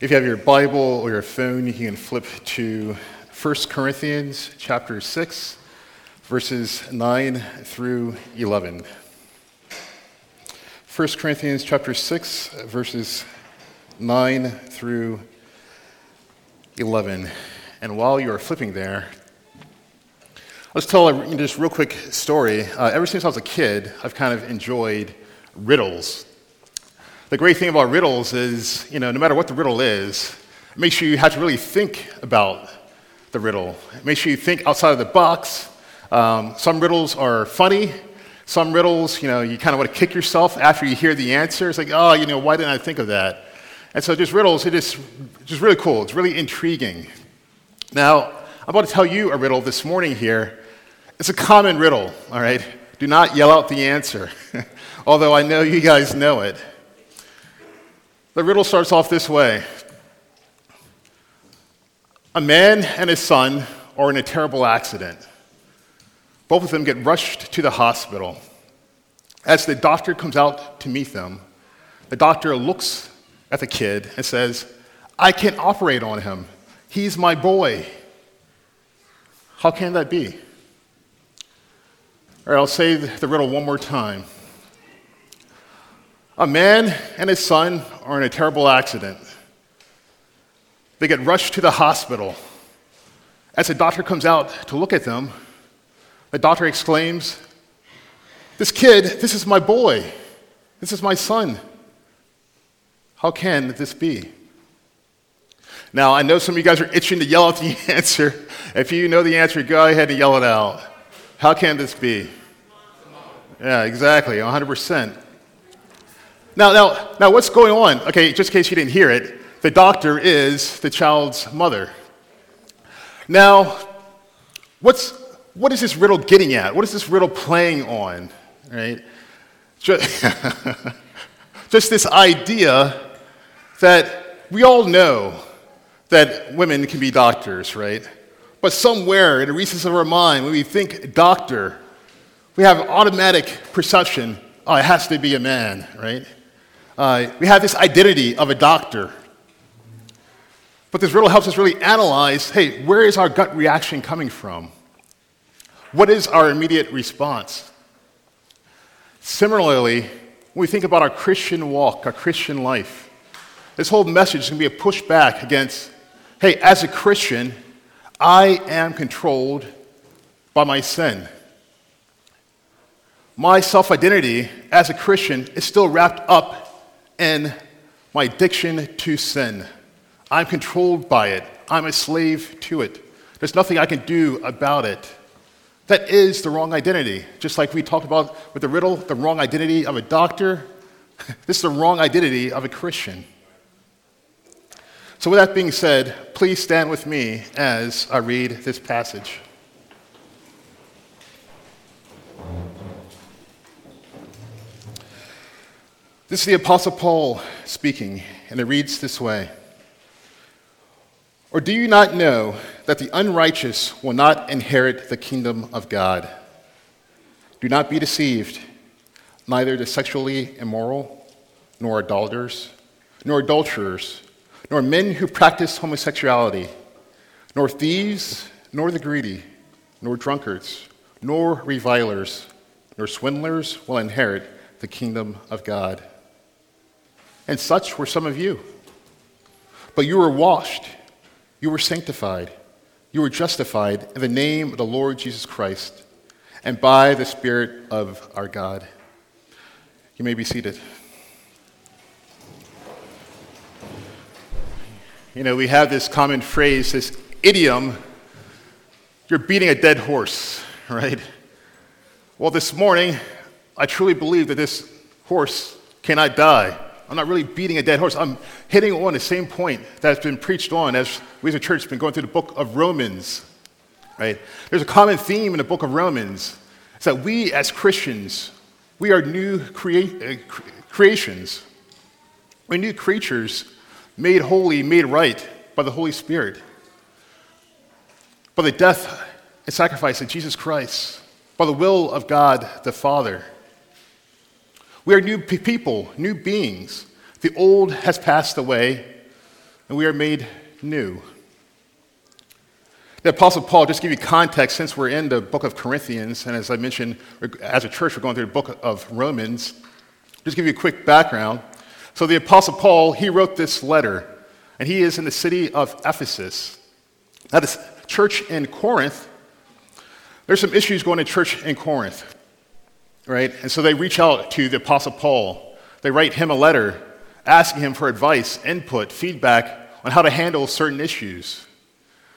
If you have your Bible or your phone, you can flip to 1 Corinthians chapter 6, verses 9 through 11. 1 Corinthians chapter 6, verses 9 through 11. And while you're flipping there, let's tell a just real quick story. Uh, ever since I was a kid, I've kind of enjoyed riddles. The great thing about riddles is, you know, no matter what the riddle is, it makes sure you have to really think about the riddle. It makes sure you think outside of the box. Um, some riddles are funny. Some riddles, you know, you kind of want to kick yourself after you hear the answer. It's like, oh, you know, why didn't I think of that? And so just riddles, it is just really cool. It's really intriguing. Now, I'm about to tell you a riddle this morning here. It's a common riddle, all right? Do not yell out the answer, although I know you guys know it. The riddle starts off this way A man and his son are in a terrible accident. Both of them get rushed to the hospital. As the doctor comes out to meet them, the doctor looks at the kid and says, I can't operate on him. He's my boy. How can that be? All right, I'll say the riddle one more time. A man and his son are in a terrible accident. They get rushed to the hospital. As the doctor comes out to look at them, the doctor exclaims, This kid, this is my boy. This is my son. How can this be? Now, I know some of you guys are itching to yell out the answer. If you know the answer, go ahead and yell it out. How can this be? Yeah, exactly, 100%. Now, now, now, what's going on? Okay, just in case you didn't hear it, the doctor is the child's mother. Now, what's, what is this riddle getting at? What is this riddle playing on? Right? Just, just this idea that we all know that women can be doctors, right? But somewhere in the recesses of our mind, when we think doctor, we have automatic perception oh, it has to be a man, right? Uh, we have this identity of a doctor. But this riddle helps us really analyze hey, where is our gut reaction coming from? What is our immediate response? Similarly, when we think about our Christian walk, our Christian life, this whole message is going to be a pushback against hey, as a Christian, I am controlled by my sin. My self identity as a Christian is still wrapped up in my addiction to sin. I'm controlled by it, I'm a slave to it. There's nothing I can do about it. That is the wrong identity. Just like we talked about with the riddle, the wrong identity of a doctor, this is the wrong identity of a Christian. So, with that being said, please stand with me as I read this passage. This is the Apostle Paul speaking, and it reads this way Or do you not know that the unrighteous will not inherit the kingdom of God? Do not be deceived. Neither the sexually immoral, nor adulterers, nor adulterers nor men who practice homosexuality, nor thieves, nor the greedy, nor drunkards, nor revilers, nor swindlers will inherit the kingdom of God. And such were some of you. But you were washed, you were sanctified, you were justified in the name of the Lord Jesus Christ and by the Spirit of our God. You may be seated. You know, we have this common phrase, this idiom, you're beating a dead horse, right? Well, this morning, I truly believe that this horse cannot die. I'm not really beating a dead horse. I'm hitting on the same point that's been preached on as we as a church have been going through the book of Romans, right? There's a common theme in the book of Romans. It's that we as Christians, we are new crea- uh, creations. We're new creatures made holy, made right by the Holy Spirit, by the death and sacrifice of Jesus Christ, by the will of God the Father. We are new people, new beings. The old has passed away, and we are made new. The Apostle Paul, just to give you context, since we're in the book of Corinthians, and as I mentioned, as a church, we're going through the book of Romans, just give you a quick background. So, the Apostle Paul, he wrote this letter, and he is in the city of Ephesus. Now, this church in Corinth, there's some issues going in church in Corinth, right? And so they reach out to the Apostle Paul. They write him a letter asking him for advice, input, feedback on how to handle certain issues.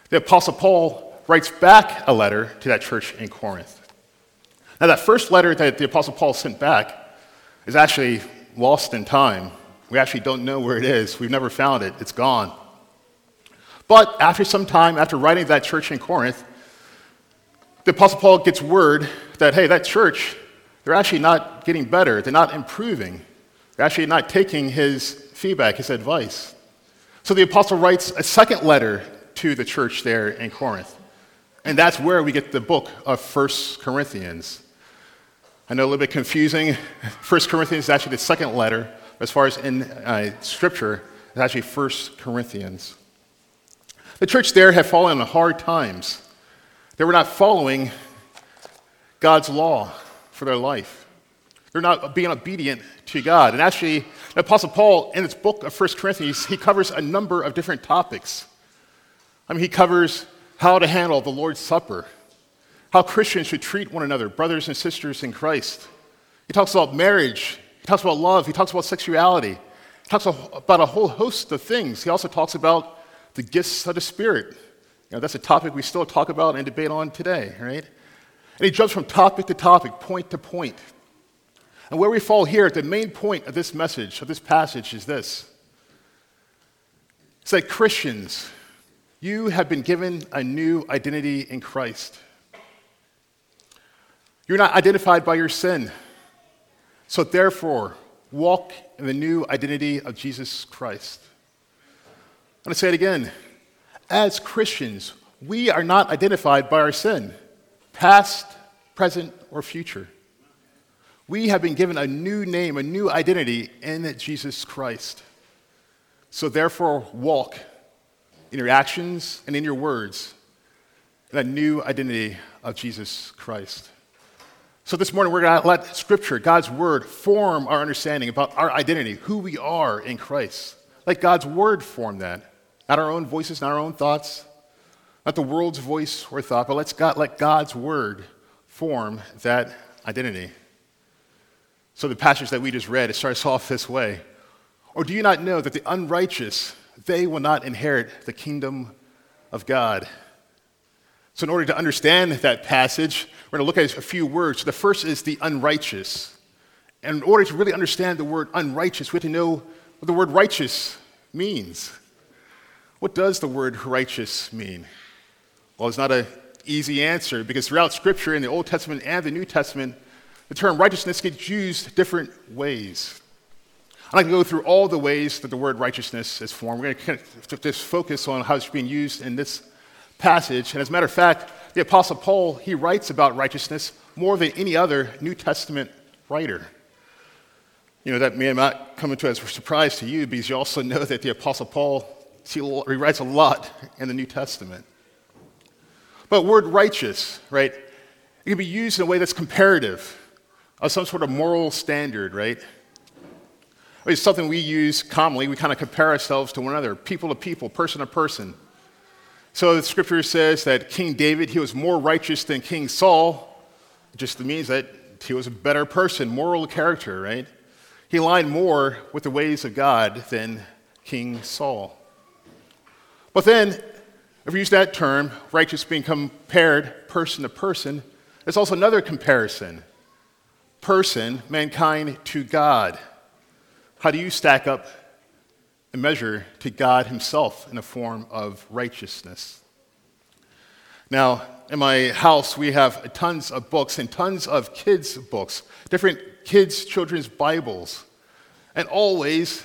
The Apostle Paul writes back a letter to that church in Corinth. Now, that first letter that the Apostle Paul sent back is actually lost in time. We actually don't know where it is. We've never found it. It's gone. But after some time, after writing that church in Corinth, the Apostle Paul gets word that, hey, that church, they're actually not getting better. They're not improving. They're actually not taking his feedback, his advice. So the Apostle writes a second letter to the church there in Corinth. And that's where we get the book of First Corinthians. I know a little bit confusing. First Corinthians is actually the second letter. As far as in uh, Scripture, it's actually First Corinthians. The church there had fallen on hard times. They were not following God's law for their life. They're not being obedient to God. And actually, the Apostle Paul, in his book of 1 Corinthians, he covers a number of different topics. I mean, he covers how to handle the Lord's Supper, how Christians should treat one another, brothers and sisters in Christ. He talks about marriage, he talks about love, he talks about sexuality, he talks about a whole host of things. He also talks about the gifts of the Spirit. You know, that's a topic we still talk about and debate on today, right? And he jumps from topic to topic, point to point. And where we fall here, the main point of this message, of this passage, is this it's that Christians, you have been given a new identity in Christ. You're not identified by your sin. So, therefore, walk in the new identity of Jesus Christ. I'm going to say it again. As Christians, we are not identified by our sin, past, present, or future. We have been given a new name, a new identity in Jesus Christ. So, therefore, walk in your actions and in your words in a new identity of Jesus Christ. So, this morning, we're going to let Scripture, God's Word, form our understanding about our identity, who we are in Christ. Let God's Word form that. Not our own voices, not our own thoughts, not the world's voice or thought, but let's God, let God's Word form that identity. So, the passage that we just read, it starts off this way. Or do you not know that the unrighteous, they will not inherit the kingdom of God? So, in order to understand that passage, we're going to look at a few words. The first is the unrighteous. And in order to really understand the word unrighteous, we have to know what the word righteous means. What does the word righteous mean? Well, it's not an easy answer because throughout Scripture in the Old Testament and the New Testament, the term righteousness gets used different ways. I'd like to go through all the ways that the word righteousness is formed. We're going to just focus on how it's being used in this passage. And as a matter of fact, the Apostle Paul, he writes about righteousness more than any other New Testament writer. You know, that may not come into as a surprise to you because you also know that the Apostle Paul, he writes a lot in the New Testament. But word righteous, right, it can be used in a way that's comparative, of some sort of moral standard, right? It's something we use commonly. We kind of compare ourselves to one another, people to people, person to person. So the scripture says that King David, he was more righteous than King Saul. It just means that he was a better person, moral character, right? He aligned more with the ways of God than King Saul. But then, if we use that term, righteous being compared person to person, there's also another comparison person, mankind, to God. How do you stack up and measure to God Himself in a form of righteousness. Now, in my house, we have tons of books and tons of kids' books, different kids' children's Bibles. And always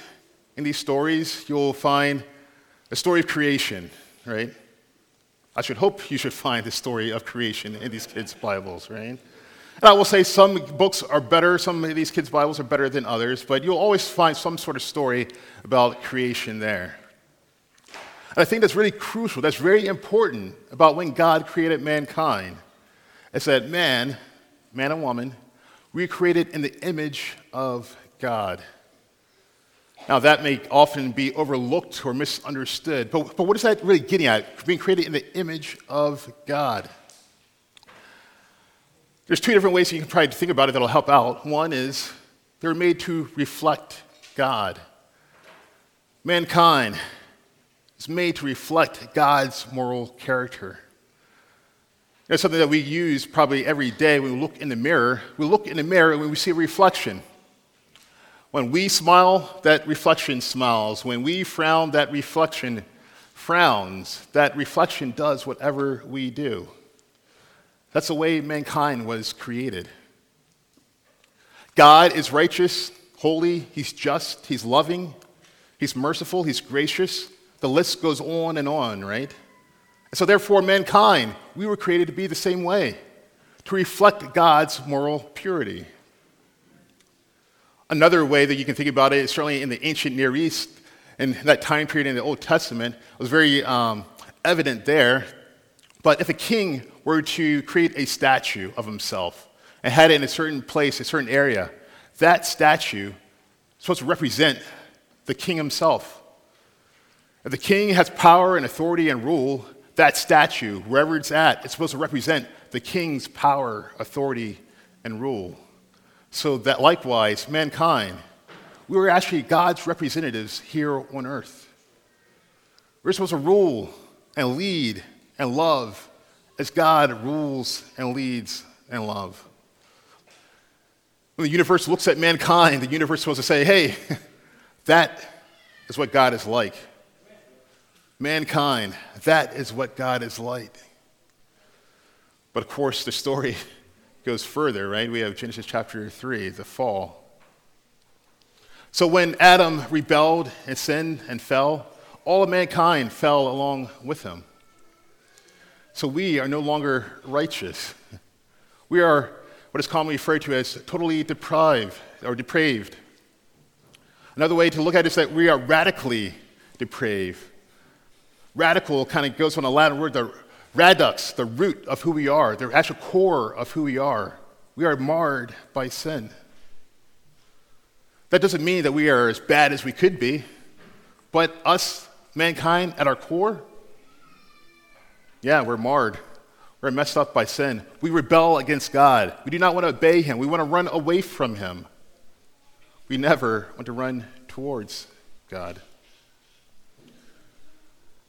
in these stories, you'll find a story of creation, right? I should hope you should find the story of creation in these kids' Bibles, right? And I will say some books are better, some of these kids' Bibles are better than others, but you'll always find some sort of story about creation there. And I think that's really crucial, that's very important about when God created mankind. It's that man, man and woman, we created in the image of God. Now, that may often be overlooked or misunderstood, but, but what is that really getting at? Being created in the image of God. There's two different ways you can try to think about it that'll help out. One is they're made to reflect God. Mankind is made to reflect God's moral character. It's something that we use probably every day when we look in the mirror. We look in the mirror and we see a reflection. When we smile, that reflection smiles. When we frown, that reflection frowns. That reflection does whatever we do. That's the way mankind was created. God is righteous, holy, He's just, He's loving, He's merciful, He's gracious. The list goes on and on, right? And so, therefore, mankind, we were created to be the same way, to reflect God's moral purity. Another way that you can think about it is certainly in the ancient Near East, in that time period in the Old Testament, was very um, evident there. But if a king were to create a statue of himself and had it in a certain place, a certain area, that statue is supposed to represent the king himself. If the king has power and authority and rule, that statue, wherever it's at, it's supposed to represent the king's power, authority, and rule. So that likewise, mankind, we were actually God's representatives here on earth. We're supposed to rule and lead and love as God rules and leads and love. When the universe looks at mankind, the universe is supposed to say, hey, that is what God is like. Mankind, that is what God is like. But of course, the story goes further, right? We have Genesis chapter 3, the fall. So when Adam rebelled and sinned and fell, all of mankind fell along with him. So we are no longer righteous. We are what is commonly referred to as totally deprived or depraved. Another way to look at it is that we are radically depraved. Radical kind of goes from a Latin word, the radix, the root of who we are, the actual core of who we are. We are marred by sin. That doesn't mean that we are as bad as we could be, but us, mankind, at our core, yeah, we're marred. We're messed up by sin. We rebel against God. We do not want to obey Him. We want to run away from Him. We never want to run towards God.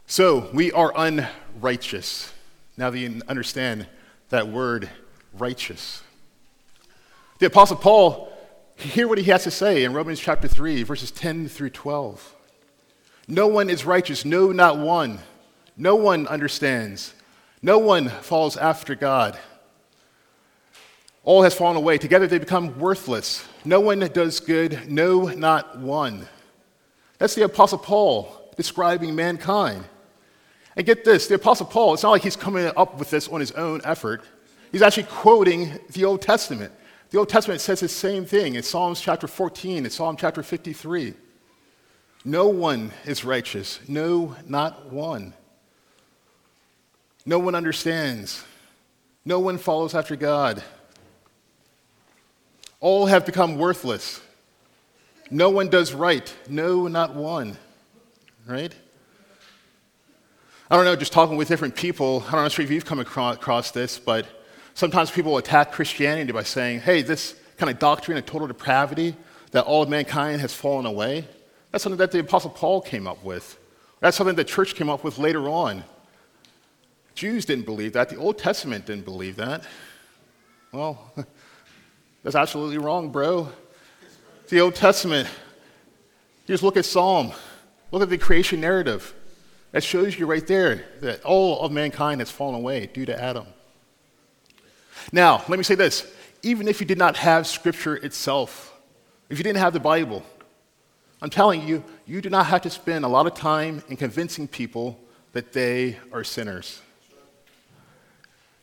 So we are unrighteous. Now that you understand that word righteous. The Apostle Paul, hear what he has to say in Romans chapter 3, verses 10 through 12. No one is righteous, no, not one. No one understands. No one falls after God. All has fallen away. Together they become worthless. No one does good, no, not one. That's the Apostle Paul describing mankind. And get this the Apostle Paul, it's not like he's coming up with this on his own effort. He's actually quoting the Old Testament. The Old Testament says the same thing in Psalms chapter 14, in Psalm chapter 53. No one is righteous, no, not one. No one understands. No one follows after God. All have become worthless. No one does right. No, not one. Right? I don't know, just talking with different people, I don't know if you've come across this, but sometimes people attack Christianity by saying, hey, this kind of doctrine of total depravity, that all of mankind has fallen away, that's something that the Apostle Paul came up with. That's something the church came up with later on. Jews didn't believe that. The Old Testament didn't believe that. Well, that's absolutely wrong, bro. The Old Testament, just look at Psalm, look at the creation narrative. That shows you right there that all of mankind has fallen away due to Adam. Now, let me say this even if you did not have Scripture itself, if you didn't have the Bible, I'm telling you, you do not have to spend a lot of time in convincing people that they are sinners.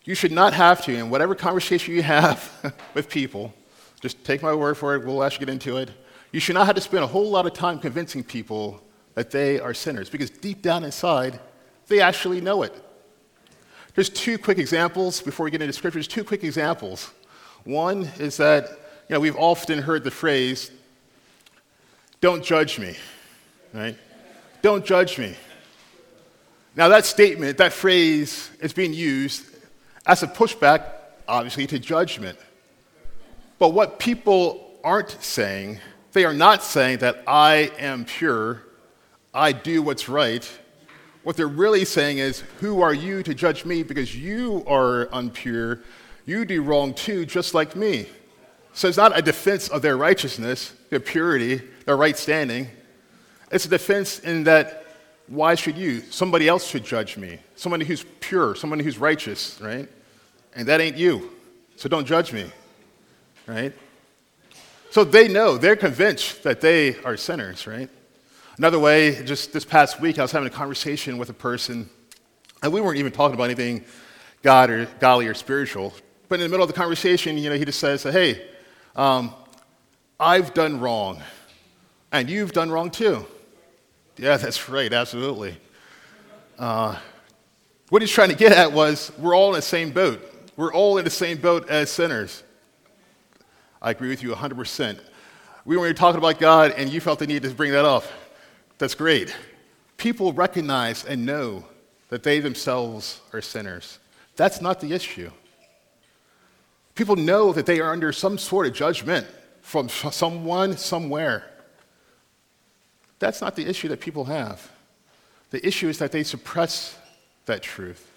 You should not have to, in whatever conversation you have with people, just take my word for it, we'll actually get into it. You should not have to spend a whole lot of time convincing people that they are sinners because deep down inside, they actually know it. There's two quick examples before we get into scriptures, two quick examples. One is that, you know, we've often heard the phrase, don't judge me, right? Don't judge me. Now, that statement, that phrase is being used as a pushback, obviously, to judgment. But what people aren't saying, they are not saying that I am pure, I do what's right. What they're really saying is, Who are you to judge me because you are unpure? You do wrong too, just like me. So it's not a defense of their righteousness, their purity, their right standing. It's a defense in that why should you? Somebody else should judge me. Somebody who's pure, somebody who's righteous, right? And that ain't you. So don't judge me, right? So they know, they're convinced that they are sinners, right? Another way, just this past week, I was having a conversation with a person, and we weren't even talking about anything God or godly or spiritual. But in the middle of the conversation, you know, he just says, "Hey, um, I've done wrong, and you've done wrong too." Yeah, that's right, absolutely. Uh, what he's trying to get at was we're all in the same boat. We're all in the same boat as sinners. I agree with you 100%. We were talking about God, and you felt the need to bring that up. That's great. People recognize and know that they themselves are sinners. That's not the issue. People know that they are under some sort of judgment from someone, somewhere. That's not the issue that people have. The issue is that they suppress that truth.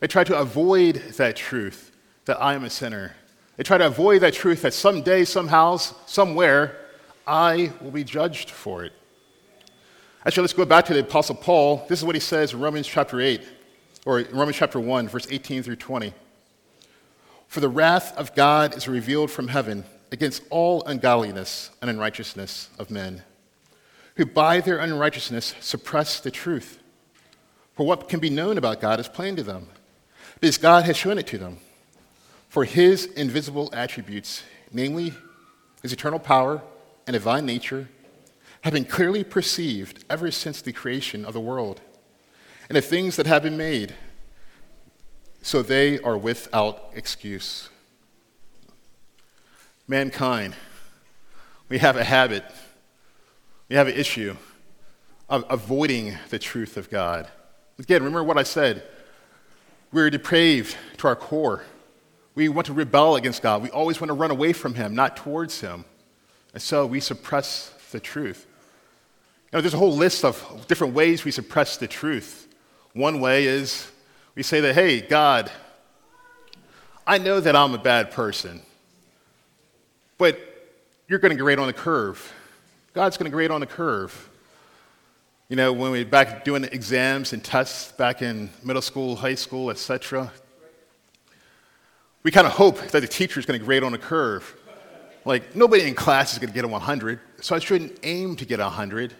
They try to avoid that truth that I am a sinner. They try to avoid that truth that someday, somehow, somewhere, I will be judged for it. Actually, let's go back to the Apostle Paul. This is what he says in Romans chapter 8, or Romans chapter 1, verse 18 through 20. For the wrath of God is revealed from heaven against all ungodliness and unrighteousness of men who by their unrighteousness suppress the truth. For what can be known about God is plain to them, because God has shown it to them. For his invisible attributes, namely his eternal power and divine nature, have been clearly perceived ever since the creation of the world and the things that have been made, so they are without excuse. Mankind, we have a habit we have an issue of avoiding the truth of God. Again, remember what I said. We're depraved to our core. We want to rebel against God. We always want to run away from Him, not towards Him. And so we suppress the truth. You know, there's a whole list of different ways we suppress the truth. One way is we say that, hey, God, I know that I'm a bad person, but you're going to grade on the curve. God's going to grade on the curve. You know, when we were back doing exams and tests back in middle school, high school, etc., we kind of hope that the teacher is going to grade on a curve. Like, nobody in class is going to get a 100, so I shouldn't aim to get a 100.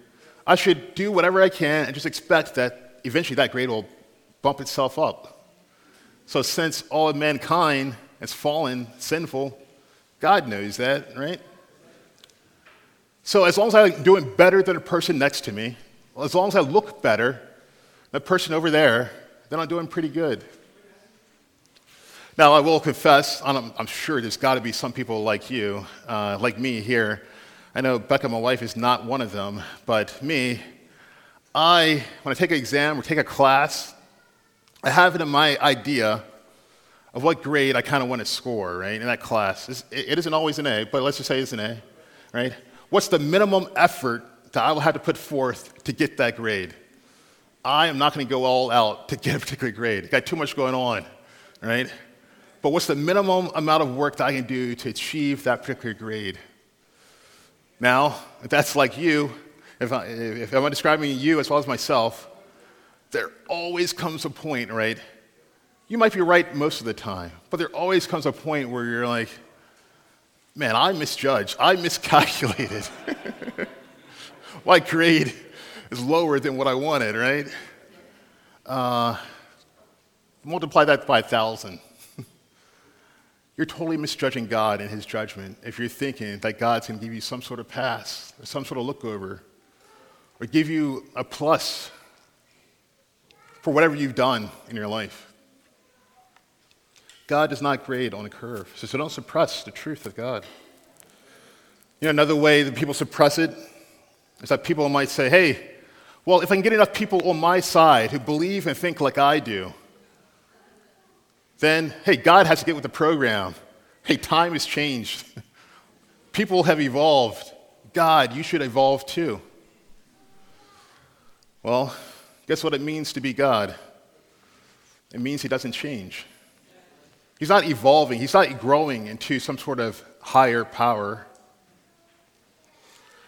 I should do whatever I can and just expect that eventually that grade will bump itself up. So, since all of mankind has fallen, sinful, God knows that, right? So as long as I'm doing better than the person next to me, as long as I look better than the person over there, then I'm doing pretty good. Now, I will confess, I'm, sure there's got to be some people like you, uh, like me here. I know Becca, my wife, is not one of them, but me, I, when I take an exam or take a class, I have it in my idea of what grade I kind of want to score, right, in that class. It isn't always an A, but let's just say it's an A, right? What's the minimum effort that I will have to put forth to get that grade? I am not going to go all out to get a particular grade. Got too much going on, right? But what's the minimum amount of work that I can do to achieve that particular grade? Now, if that's like you, if, I, if I'm describing you as well as myself, there always comes a point, right? You might be right most of the time, but there always comes a point where you're like, man, I misjudged. I miscalculated. My grade is lower than what I wanted, right? Uh, multiply that by a thousand. You're totally misjudging God and His judgment if you're thinking that God's going to give you some sort of pass or some sort of look over or give you a plus for whatever you've done in your life. God does not grade on a curve, so, so don't suppress the truth of God. You know, another way that people suppress it is that people might say, hey, well, if I can get enough people on my side who believe and think like I do, then, hey, God has to get with the program. Hey, time has changed. People have evolved. God, you should evolve too. Well, guess what it means to be God? It means He doesn't change. He's not evolving, He's not growing into some sort of higher power.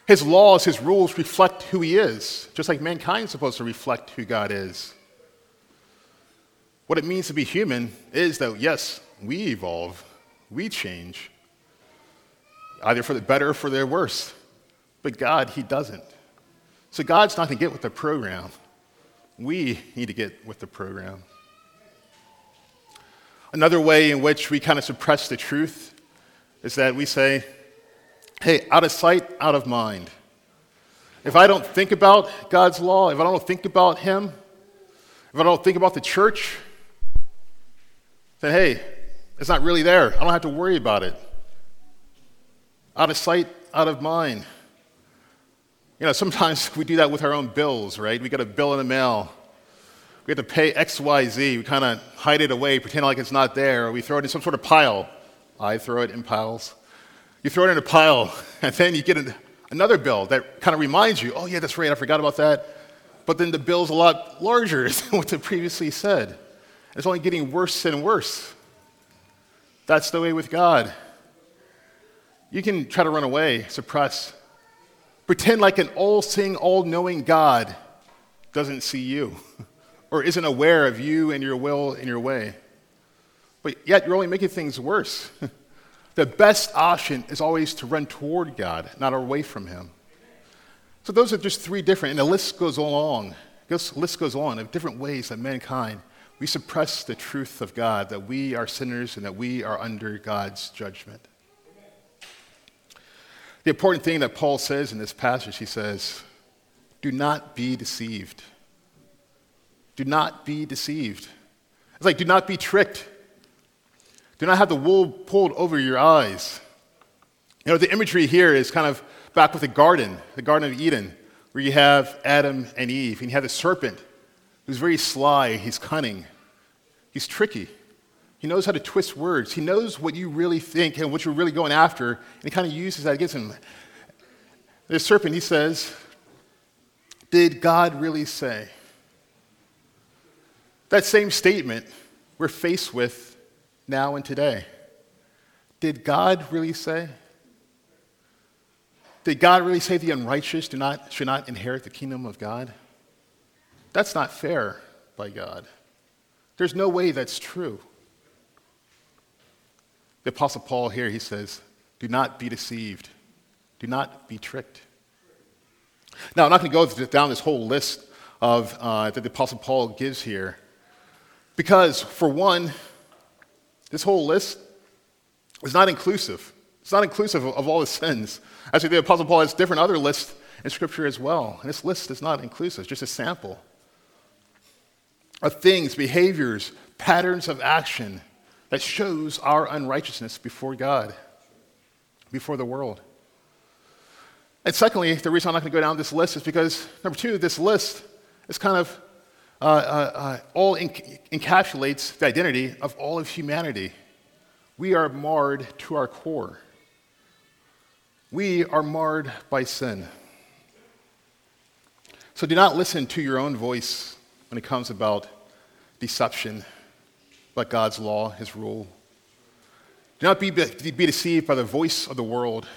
His laws, His rules reflect who He is, just like mankind's supposed to reflect who God is. What it means to be human is that, yes, we evolve, we change, either for the better or for the worse. But God, He doesn't. So God's not going to get with the program. We need to get with the program. Another way in which we kind of suppress the truth is that we say, hey, out of sight, out of mind. If I don't think about God's law, if I don't think about Him, if I don't think about the church, then hey, it's not really there. I don't have to worry about it. Out of sight, out of mind. You know, sometimes we do that with our own bills, right? We get a bill in the mail. We have to pay X, Y, Z. We kind of hide it away, pretend like it's not there, we throw it in some sort of pile. I throw it in piles. You throw it in a pile, and then you get another bill that kind of reminds you, oh, yeah, that's right, I forgot about that. But then the bill's a lot larger than what they previously said. It's only getting worse and worse. That's the way with God. You can try to run away, suppress, pretend like an all seeing, all knowing God doesn't see you or isn't aware of you and your will and your way. But yet you're only making things worse. the best option is always to run toward God, not away from Him. So those are just three different, and the list goes along. The list goes on of different ways that mankind we suppress the truth of God, that we are sinners and that we are under God's judgment. The important thing that Paul says in this passage, he says, do not be deceived. Do not be deceived. It's like, do not be tricked. Do not have the wool pulled over your eyes. You know, the imagery here is kind of back with the garden, the Garden of Eden, where you have Adam and Eve, and you have the serpent who's very sly, he's cunning, he's tricky. He knows how to twist words. He knows what you really think and what you're really going after, and he kind of uses that against him. The serpent, he says, Did God really say? That same statement we're faced with now and today. Did God really say? Did God really say the unrighteous do not, should not inherit the kingdom of God? That's not fair by God. There's no way that's true. The Apostle Paul here, he says, do not be deceived. Do not be tricked. Now, I'm not going to go down this whole list of, uh, that the Apostle Paul gives here, because, for one, this whole list is not inclusive. It's not inclusive of, all the sins. Actually, the Apostle Paul has different other lists in Scripture as well, and this list is not inclusive, it's just a sample of things, behaviors, patterns of action that shows our unrighteousness before God, before the world. And secondly, the reason I'm not going to go down this list is because, number two, this list is kind of uh, uh, uh, all encapsulates the identity of all of humanity. We are marred to our core. We are marred by sin. So do not listen to your own voice when it comes about deception, but God's law, His rule. Do not be, be deceived by the voice of the world,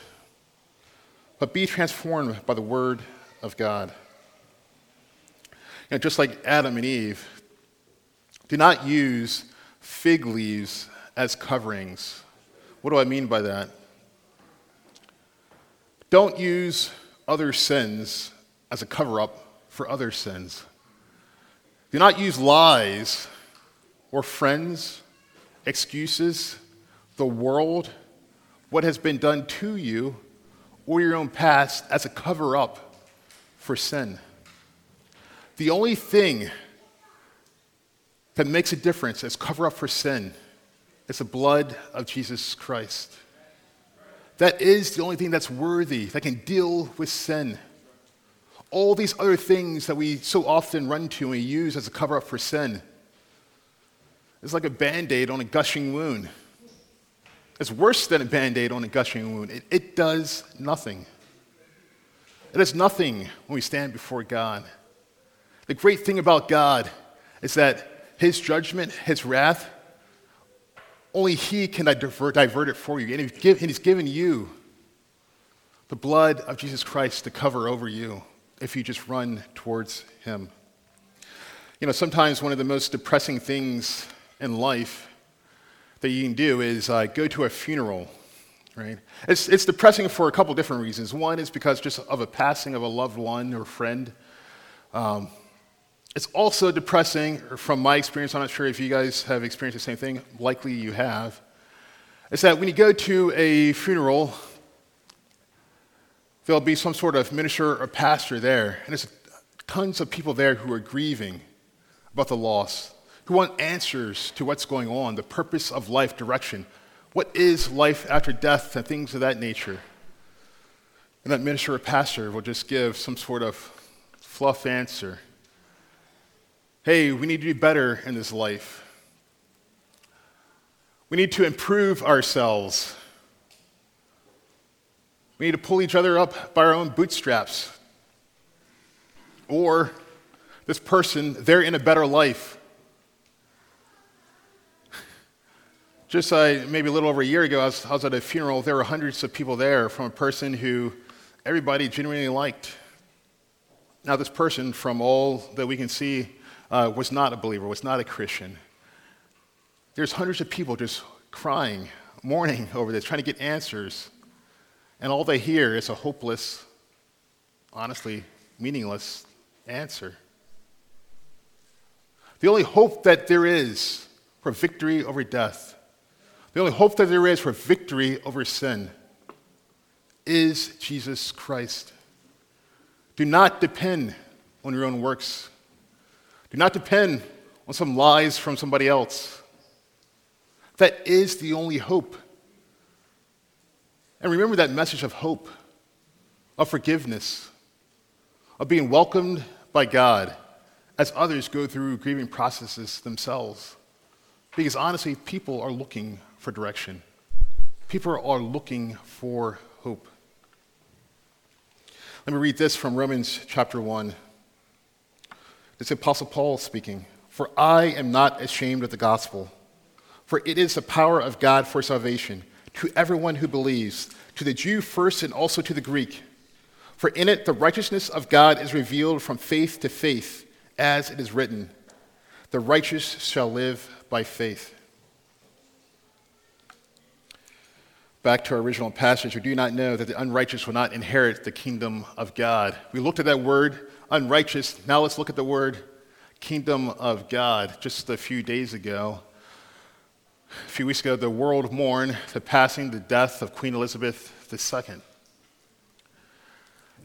but be transformed by the word of God. You know, just like Adam and Eve, do not use fig leaves as coverings. What do I mean by that? Don't use other sins as a cover up for other sins. Do not use lies or friends, excuses, the world, what has been done to you, or your own past as a cover up for sin. The only thing that makes a difference as cover up for sin is the blood of Jesus Christ. That is the only thing that's worthy, that can deal with sin. All these other things that we so often run to and use as a cover up for sin. It's like a band aid on a gushing wound. It's worse than a band aid on a gushing wound. It, it does nothing. It does nothing when we stand before God. The great thing about God is that His judgment, His wrath, only He can divert, divert it for you. And He's given you the blood of Jesus Christ to cover over you if you just run towards Him. You know, sometimes one of the most depressing things in life that you can do is uh, go to a funeral, right? It's, it's depressing for a couple different reasons. One is because just of a passing of a loved one or friend. Um, it's also depressing, from my experience, I'm not sure if you guys have experienced the same thing, likely you have. Is that when you go to a funeral, there'll be some sort of minister or pastor there, and there's tons of people there who are grieving about the loss, who want answers to what's going on, the purpose of life, direction. What is life after death, and things of that nature. And that minister or pastor will just give some sort of fluff answer hey, we need to do better in this life. We need to improve ourselves. We need to pull each other up by our own bootstraps. Or this person, they're in a better life. Just uh, maybe a little over a year ago, I was, I was at a funeral. There were hundreds of people there from a person who everybody genuinely liked. Now, this person, from all that we can see, uh, was not a believer, was not a Christian. There's hundreds of people just crying, mourning over this, trying to get answers. And all they hear is a hopeless, honestly, meaningless answer. The only hope that there is for victory over death, the only hope that there is for victory over sin, is Jesus Christ. Do not depend on your own works do not depend on some lies from somebody else. That is the only hope. And remember that message of hope, of forgiveness, of being welcomed by God as others go through grieving processes themselves. Because honestly, people are looking for direction, people are looking for hope. Let me read this from Romans chapter 1. It's Apostle Paul speaking. For I am not ashamed of the gospel, for it is the power of God for salvation to everyone who believes, to the Jew first and also to the Greek. For in it the righteousness of God is revealed from faith to faith, as it is written, The righteous shall live by faith. Back to our original passage, we do not know that the unrighteous will not inherit the kingdom of God. We looked at that word unrighteous. Now let's look at the word kingdom of God. Just a few days ago, a few weeks ago, the world mourned the passing, the death of Queen Elizabeth II.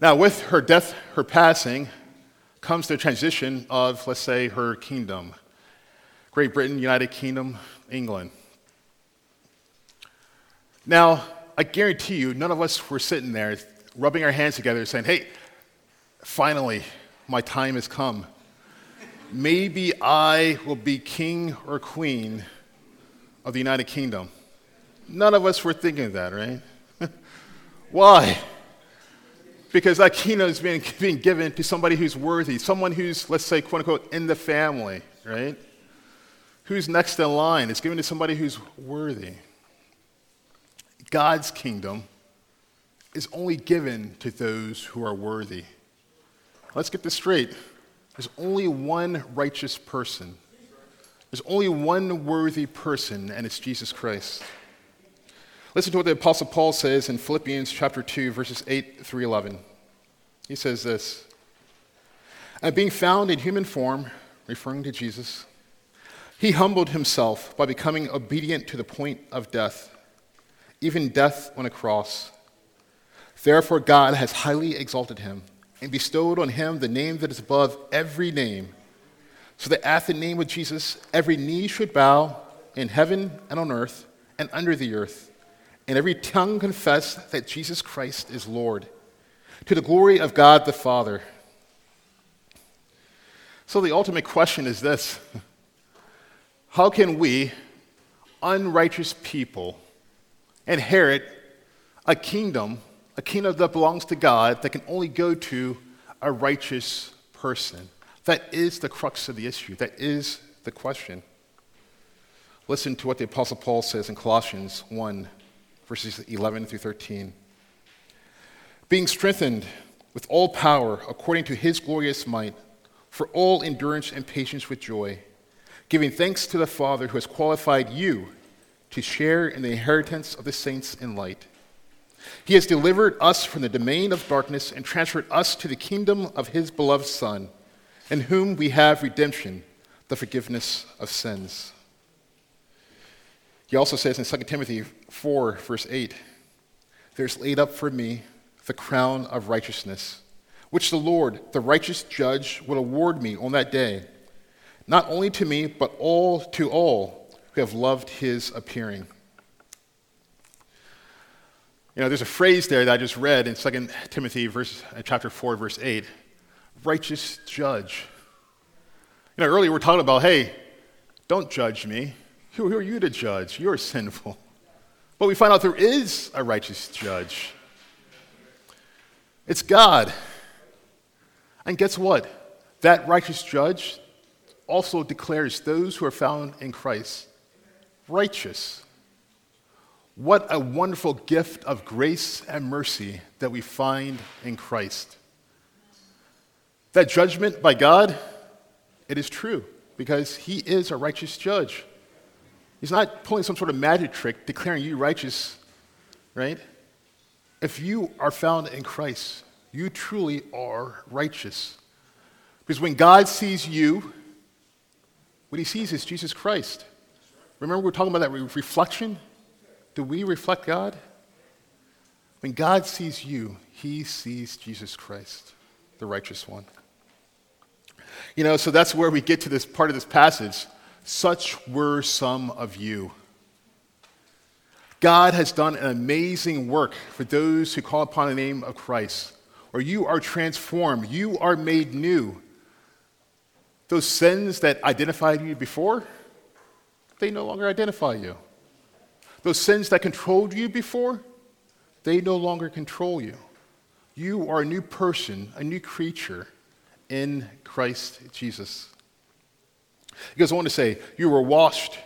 Now, with her death, her passing, comes the transition of, let's say, her kingdom Great Britain, United Kingdom, England. Now, I guarantee you, none of us were sitting there rubbing our hands together saying, hey, Finally, my time has come. Maybe I will be king or queen of the United Kingdom. None of us were thinking that, right? Why? Because that kingdom is being, being given to somebody who's worthy, someone who's, let's say, quote unquote, in the family, right? Who's next in line? It's given to somebody who's worthy. God's kingdom is only given to those who are worthy. Let's get this straight. There's only one righteous person. There's only one worthy person, and it's Jesus Christ. Listen to what the Apostle Paul says in Philippians chapter 2, verses 8 through 11. He says this And being found in human form, referring to Jesus, he humbled himself by becoming obedient to the point of death, even death on a cross. Therefore, God has highly exalted him and bestowed on him the name that is above every name, so that at the name of Jesus every knee should bow in heaven and on earth and under the earth, and every tongue confess that Jesus Christ is Lord, to the glory of God the Father. So the ultimate question is this How can we, unrighteous people, inherit a kingdom, a kingdom that belongs to God, that can only go to a righteous person. That is the crux of the issue. That is the question. Listen to what the Apostle Paul says in Colossians 1, verses 11 through 13. Being strengthened with all power according to his glorious might, for all endurance and patience with joy, giving thanks to the Father who has qualified you to share in the inheritance of the saints in light. He has delivered us from the domain of darkness and transferred us to the kingdom of his beloved Son, in whom we have redemption, the forgiveness of sins. He also says in 2 Timothy 4, verse 8, There's laid up for me the crown of righteousness, which the Lord, the righteous judge, will award me on that day, not only to me, but all to all who have loved his appearing. You know, there's a phrase there that I just read in 2 Timothy verse, uh, chapter 4, verse 8 righteous judge. You know, earlier we are talking about, hey, don't judge me. Who, who are you to judge? You're sinful. But we find out there is a righteous judge. It's God. And guess what? That righteous judge also declares those who are found in Christ righteous. What a wonderful gift of grace and mercy that we find in Christ. That judgment by God, it is true because He is a righteous judge. He's not pulling some sort of magic trick declaring you righteous, right? If you are found in Christ, you truly are righteous. Because when God sees you, what He sees is Jesus Christ. Remember, we were talking about that reflection? Do we reflect God? When God sees you, he sees Jesus Christ, the righteous one. You know, so that's where we get to this part of this passage. Such were some of you. God has done an amazing work for those who call upon the name of Christ, or you are transformed, you are made new. Those sins that identified you before, they no longer identify you. Those sins that controlled you before, they no longer control you. You are a new person, a new creature in Christ Jesus. He goes on to say, You were washed,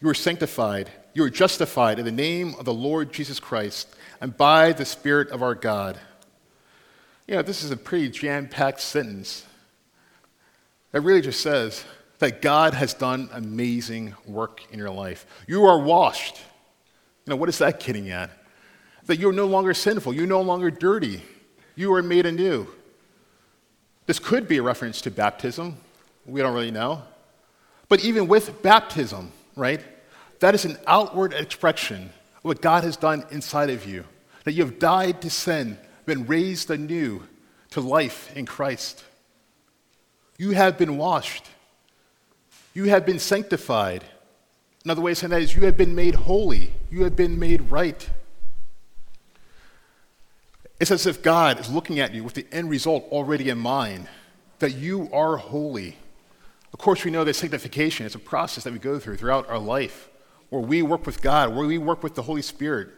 you were sanctified, you were justified in the name of the Lord Jesus Christ and by the Spirit of our God. You know, this is a pretty jam packed sentence. It really just says, that God has done amazing work in your life. You are washed. You know, what is that getting at? That you're no longer sinful, you're no longer dirty, you are made anew. This could be a reference to baptism. We don't really know. But even with baptism, right, that is an outward expression of what God has done inside of you. That you have died to sin, been raised anew to life in Christ. You have been washed. You have been sanctified. Another way of saying that is you have been made holy. You have been made right. It's as if God is looking at you with the end result already in mind, that you are holy. Of course, we know that sanctification is a process that we go through throughout our life, where we work with God, where we work with the Holy Spirit,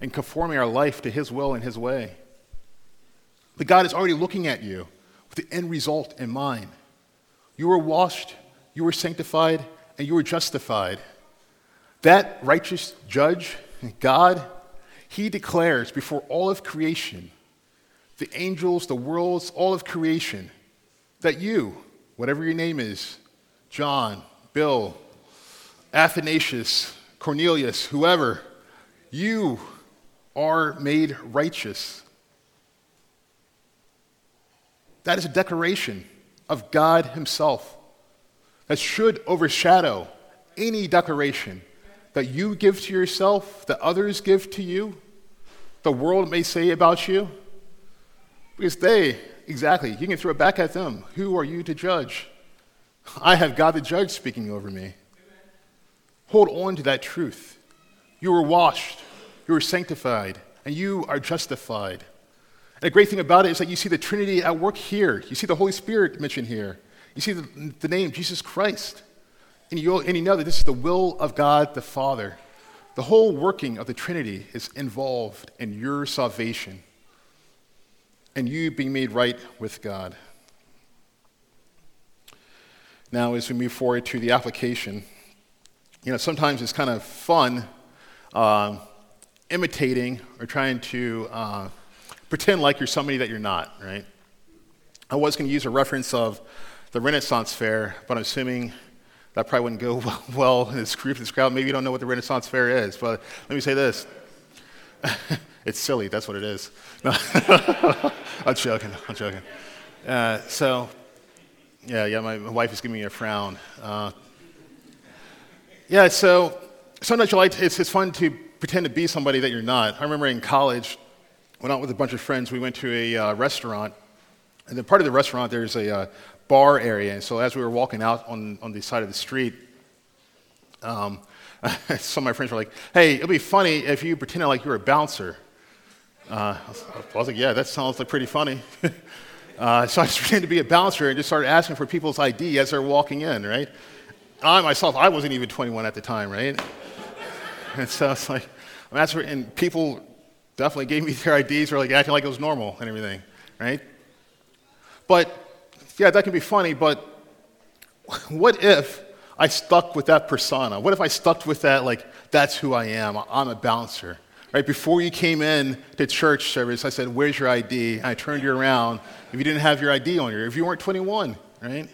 and conforming our life to His will and His way. But God is already looking at you with the end result in mind. You are washed, you were sanctified, and you were justified. That righteous judge, God, he declares before all of creation, the angels, the worlds, all of creation, that you, whatever your name is, John, Bill, Athanasius, Cornelius, whoever, you are made righteous. That is a declaration of God Himself that should overshadow any declaration that you give to yourself, that others give to you, the world may say about you. Because they, exactly. You can throw it back at them. Who are you to judge? I have God the judge speaking over me. Hold on to that truth. You were washed, you were sanctified, and you are justified. And the great thing about it is that you see the Trinity at work here. You see the Holy Spirit mentioned here. You see the, the name Jesus Christ. And you, and you know that this is the will of God the Father. The whole working of the Trinity is involved in your salvation and you being made right with God. Now, as we move forward to the application, you know, sometimes it's kind of fun uh, imitating or trying to uh, pretend like you're somebody that you're not, right? I was going to use a reference of the Renaissance Fair, but I'm assuming that probably wouldn't go well in this group, this crowd. Maybe you don't know what the Renaissance Fair is, but let me say this. it's silly, that's what it is. No. I'm joking, I'm joking. Uh, so, yeah, yeah, my, my, wife is giving me a frown. Uh, yeah, so sometimes you like to, it's, it's fun to pretend to be somebody that you're not. I remember in college, went out with a bunch of friends. We went to a uh, restaurant, and then part of the restaurant there's a uh, bar area. And so as we were walking out on, on the side of the street, um, some of my friends were like, "Hey, it'll be funny if you pretended like you were a bouncer." Uh, I was like, "Yeah, that sounds like pretty funny." Uh, so I just pretended to be a bouncer and just started asking for people's ID as they're walking in, right? I myself, I wasn't even 21 at the time, right? And so it's like, I'm asking, and people definitely gave me their IDs, or like acting like it was normal and everything, right? But yeah, that can be funny, but what if I stuck with that persona? What if I stuck with that, like, that's who I am? I'm a bouncer. Right before you came in to church service, I said, Where's your ID? And I turned you around if you didn't have your ID on you, if you weren't 21, right?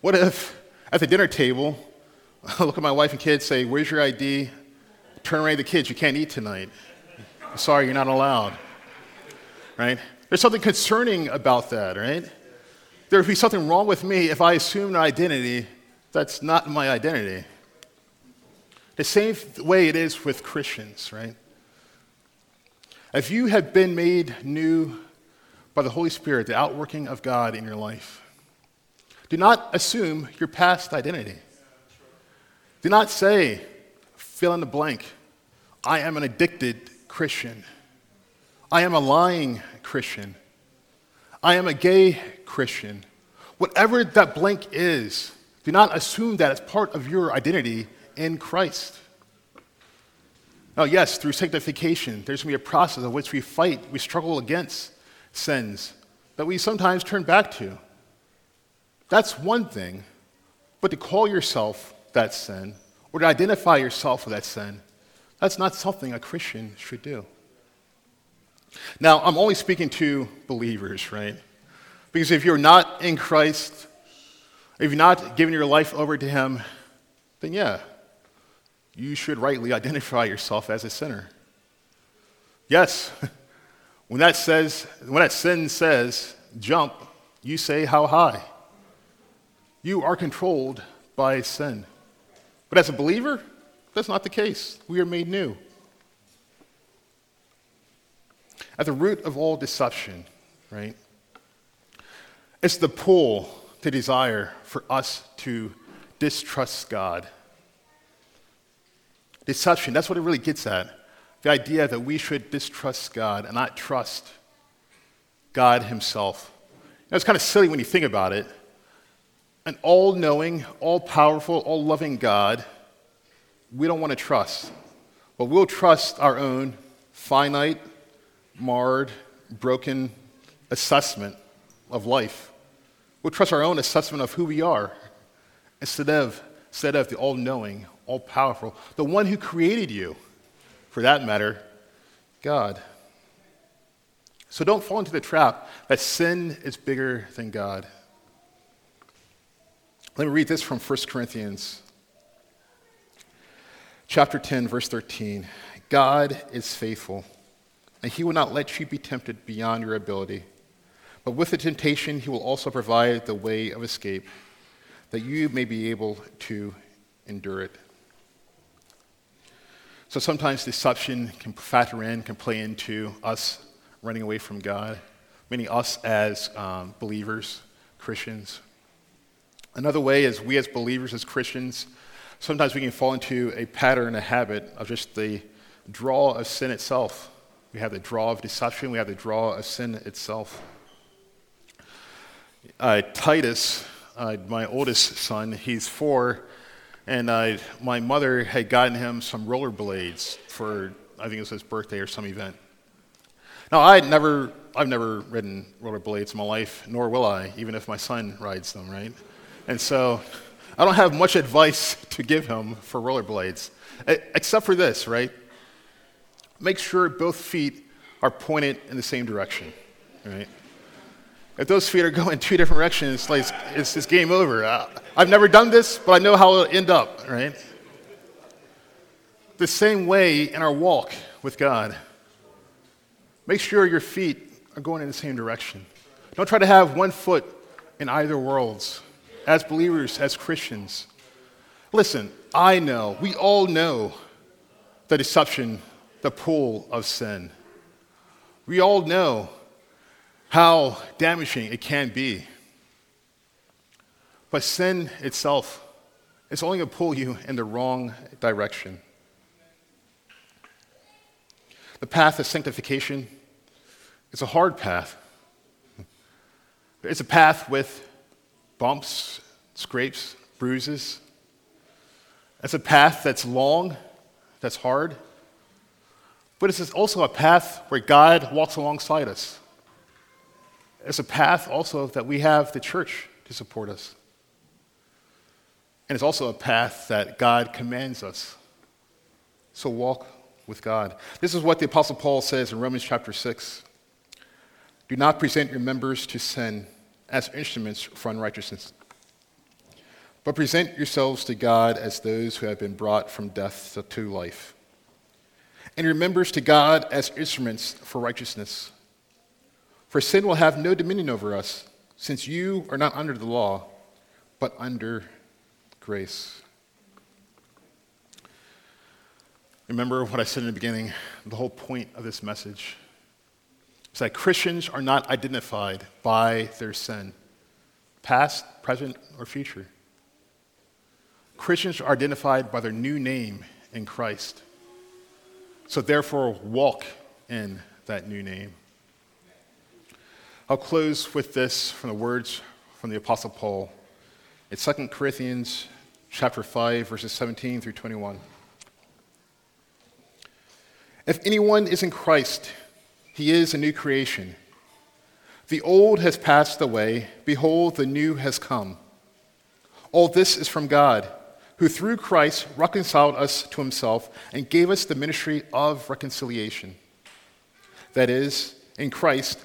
What if at the dinner table, I look at my wife and kids, say, Where's your ID? Turn around to the kids, you can't eat tonight. Sorry, you're not allowed. Right? There's something concerning about that, right? There would be something wrong with me if I assumed an identity that's not my identity. The same way it is with Christians, right? If you have been made new by the Holy Spirit, the outworking of God in your life, do not assume your past identity. Do not say, fill in the blank, I am an addicted Christian. I am a lying Christian. I am a gay Christian. Whatever that blank is, do not assume that it's part of your identity in Christ. Now, yes, through sanctification, there's going to be a process of which we fight, we struggle against sins that we sometimes turn back to. That's one thing, but to call yourself that sin or to identify yourself with that sin, that's not something a Christian should do. Now, I'm only speaking to believers, right? Because if you're not in Christ, if you're not giving your life over to Him, then yeah, you should rightly identify yourself as a sinner. Yes, when that says, when that sin says jump, you say how high. You are controlled by sin. But as a believer, that's not the case. We are made new. At the root of all deception, right? It's the pull to desire for us to distrust God. Deception, that's what it really gets at. The idea that we should distrust God and not trust God Himself. You know, it's kind of silly when you think about it. An all knowing, all powerful, all loving God, we don't want to trust. But we'll trust our own finite, marred, broken assessment of life. We'll trust our own assessment of who we are instead of, instead of the all knowing, all powerful, the one who created you, for that matter, God. So don't fall into the trap that sin is bigger than God. Let me read this from 1 Corinthians chapter 10 verse 13. God is faithful, and he will not let you be tempted beyond your ability. But with the temptation, he will also provide the way of escape, that you may be able to endure it. So sometimes deception can factor in, can play into us running away from God. meaning us as um, believers, Christians. Another way is we as believers, as Christians, sometimes we can fall into a pattern, a habit of just the draw of sin itself. We have the draw of deception, we have the draw of sin itself. Uh, Titus, uh, my oldest son, he's four, and uh, my mother had gotten him some rollerblades for, I think it was his birthday or some event. Now, I had never, I've never ridden rollerblades in my life, nor will I, even if my son rides them, right? And so I don't have much advice to give him for rollerblades, except for this, right? Make sure both feet are pointed in the same direction, right? If those feet are going two different directions, it's, like it's, it's game over. Uh, I've never done this, but I know how it'll end up, right? The same way in our walk with God. Make sure your feet are going in the same direction. Don't try to have one foot in either worlds. As believers, as Christians, listen, I know, we all know the deception, the pull of sin. We all know how damaging it can be. But sin itself is only going to pull you in the wrong direction. The path of sanctification is a hard path. It's a path with bumps, scrapes, bruises. It's a path that's long, that's hard, but it's also a path where God walks alongside us. It's a path also that we have the church to support us. And it's also a path that God commands us. So walk with God. This is what the Apostle Paul says in Romans chapter 6. Do not present your members to sin as instruments for unrighteousness, but present yourselves to God as those who have been brought from death to life, and your members to God as instruments for righteousness. For sin will have no dominion over us, since you are not under the law, but under grace. Remember what I said in the beginning the whole point of this message is that Christians are not identified by their sin, past, present, or future. Christians are identified by their new name in Christ. So therefore, walk in that new name. I'll close with this from the words from the Apostle Paul. It's 2 Corinthians chapter 5, verses 17 through 21. If anyone is in Christ, he is a new creation. The old has passed away. Behold, the new has come. All this is from God, who through Christ reconciled us to himself and gave us the ministry of reconciliation. That is, in Christ,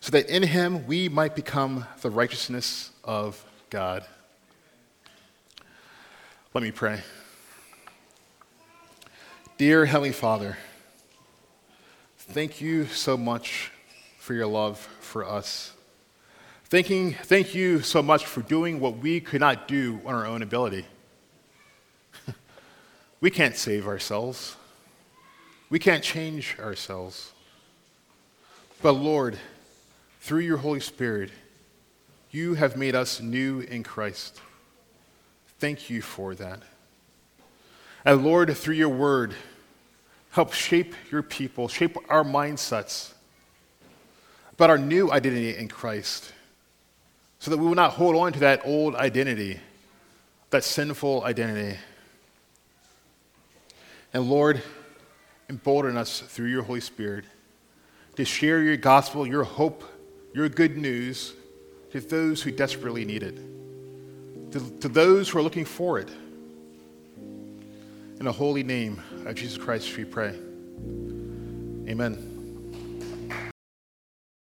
so that in him we might become the righteousness of God. Let me pray. Dear Heavenly Father, thank you so much for your love for us. Thanking, thank you so much for doing what we could not do on our own ability. we can't save ourselves. We can't change ourselves. But Lord, through your Holy Spirit, you have made us new in Christ. Thank you for that. And Lord, through your word, help shape your people, shape our mindsets about our new identity in Christ, so that we will not hold on to that old identity, that sinful identity. And Lord, embolden us through your Holy Spirit to share your gospel, your hope your good news to those who desperately need it, to, to those who are looking for it. In the holy name of Jesus Christ, we pray. Amen.